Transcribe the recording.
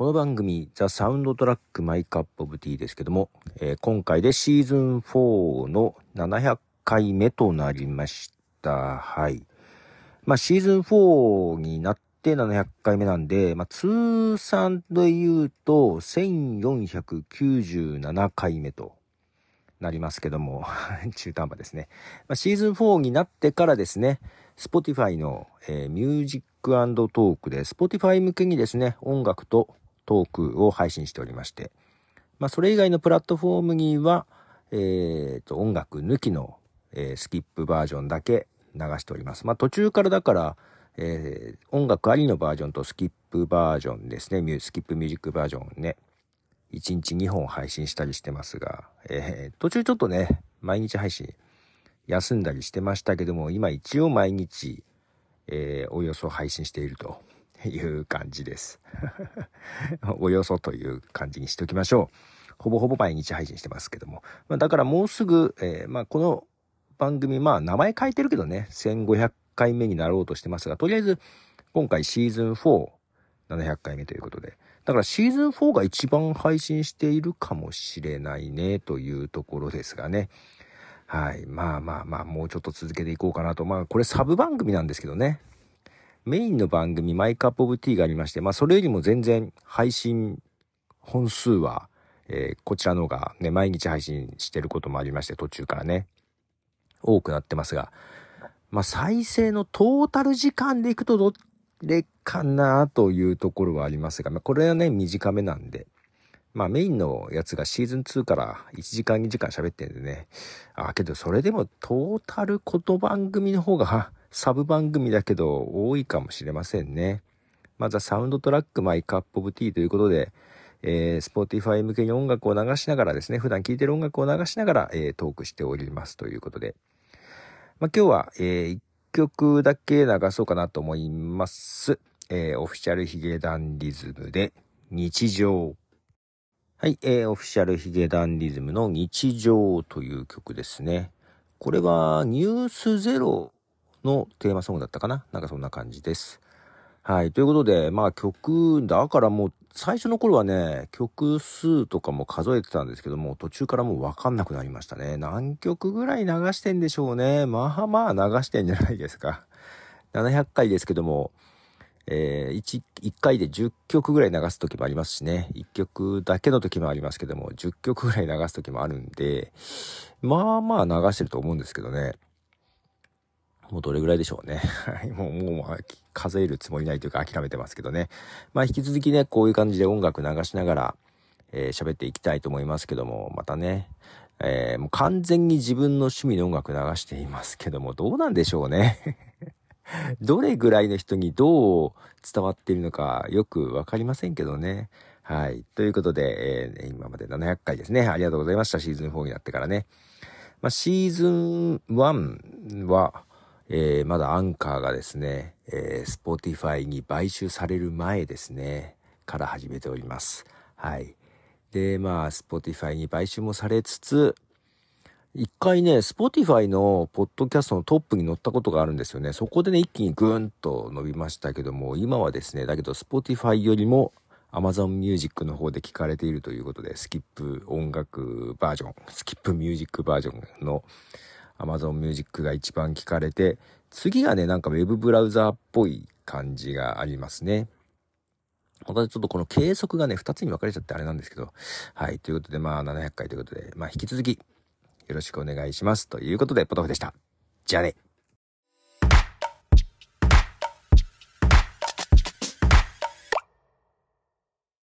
この番組、 The Soundtrack My Cup of Tea ですけども、えー、今回でシーズン4の700回目となりました。はい。まあ、シーズン4になって700回目なんで、まあ、通算で言うと、1497回目となりますけども、中途半端ですね。まあ、シーズン4になってからですね、Spotify の、えー、ミュージックトークで、Spotify 向けにですね、音楽とトークを配信しておりまして、まあ、それ以外のプラットフォームには、えー、と、音楽抜きの、えー、スキップバージョンだけ流しております。まあ、途中からだから、えー、音楽ありのバージョンとスキップバージョンですね。スキップミュージックバージョンね。1日2本配信したりしてますが、えー、途中ちょっとね、毎日配信休んだりしてましたけども、今一応毎日、えー、およそ配信しているという感じです。およそという感じにしておきましょう。ほぼほぼ毎日配信してますけども。まあ、だからもうすぐ、えー、まあ、この番組、まあ、名前書いてるけどね、1500回目になろうとしてますが、とりあえず、今回シーズン4、700回目ということで。だからシーズン4が一番配信しているかもしれないね、というところですがね。はい。まあまあまあ、もうちょっと続けていこうかなと。まあ、これサブ番組なんですけどね。メインの番組、マイカップオブティーがありまして、まあ、それよりも全然配信本数は、えー、こちらの方がね、毎日配信してることもありまして、途中からね、多くなってますが、まあ、再生のトータル時間でいくとどれかなというところはありますが、まあ、これはね、短めなんで、まあメインのやつがシーズン2から1時間2時間喋ってんでね。あ、けどそれでもトータルこと番組の方がサブ番組だけど多いかもしれませんね。まずは Soundtrack My Cup of Tea ということで、えー、Spotify 向けに音楽を流しながらですね、普段聴いてる音楽を流しながら、えー、トークしておりますということで。まあ今日は、えー、1曲だけ流そうかなと思います。えー、オフィシャルヒゲダンディズムで日常はい、えー、オフィシャルヒゲダンディズムの日常という曲ですね。これはニュースゼロのテーマソングだったかな？なんかそんな感じです。はい。ということで、まあ曲、だからもう最初の頃はね、曲数とかも数えてたんですけども、途中からもうわかんなくなりましたね。何曲ぐらい流してんでしょうね。まあまあ流してんじゃないですか。700回ですけども、えー、1、1回で10曲ぐらい流す時もありますしね。1曲だけの時もありますけども、10曲ぐらい流す時もあるんで、まあまあ流してると思うんですけどね。もうどれぐらいでしょうね。はい。もう、もう、数えるつもりないというか諦めてますけどね。まあ引き続きね、こういう感じで音楽流しながら、えー、喋っていきたいと思いますけども、またね、えー、もう完全に自分の趣味の音楽流していますけども、どうなんでしょうね。どれぐらいの人にどう伝わっているのかよくわかりませんけどね。はい。ということで、えー、今まで700回ですね。ありがとうございました。シーズン4になってからね。まあ、シーズン1は、えー、まだアンカーがですね、えー、Spotify に買収される前ですね、から始めております。はい。で、まあ、Spotify に買収もされつつ、一回ね、Spotify のポッドキャストのトップに乗ったことがあるんですよね。そこでね、一気にぐーんと伸びましたけども、今はですね、だけど Spotify よりも Amazon Music の方で聞かれているということで、スキップ音楽バージョン、スキップミュージックバージョンの Amazon Music が一番聞かれて、次がね、なんか Web ブラウザーっぽい感じがありますね。またちょっとこの計測がね、2つに分かれちゃってあれなんですけど、はい、ということで、まあ700回ということで、まあ引き続き、よろしくお願いします。ということで、ポトフでした。じゃあね。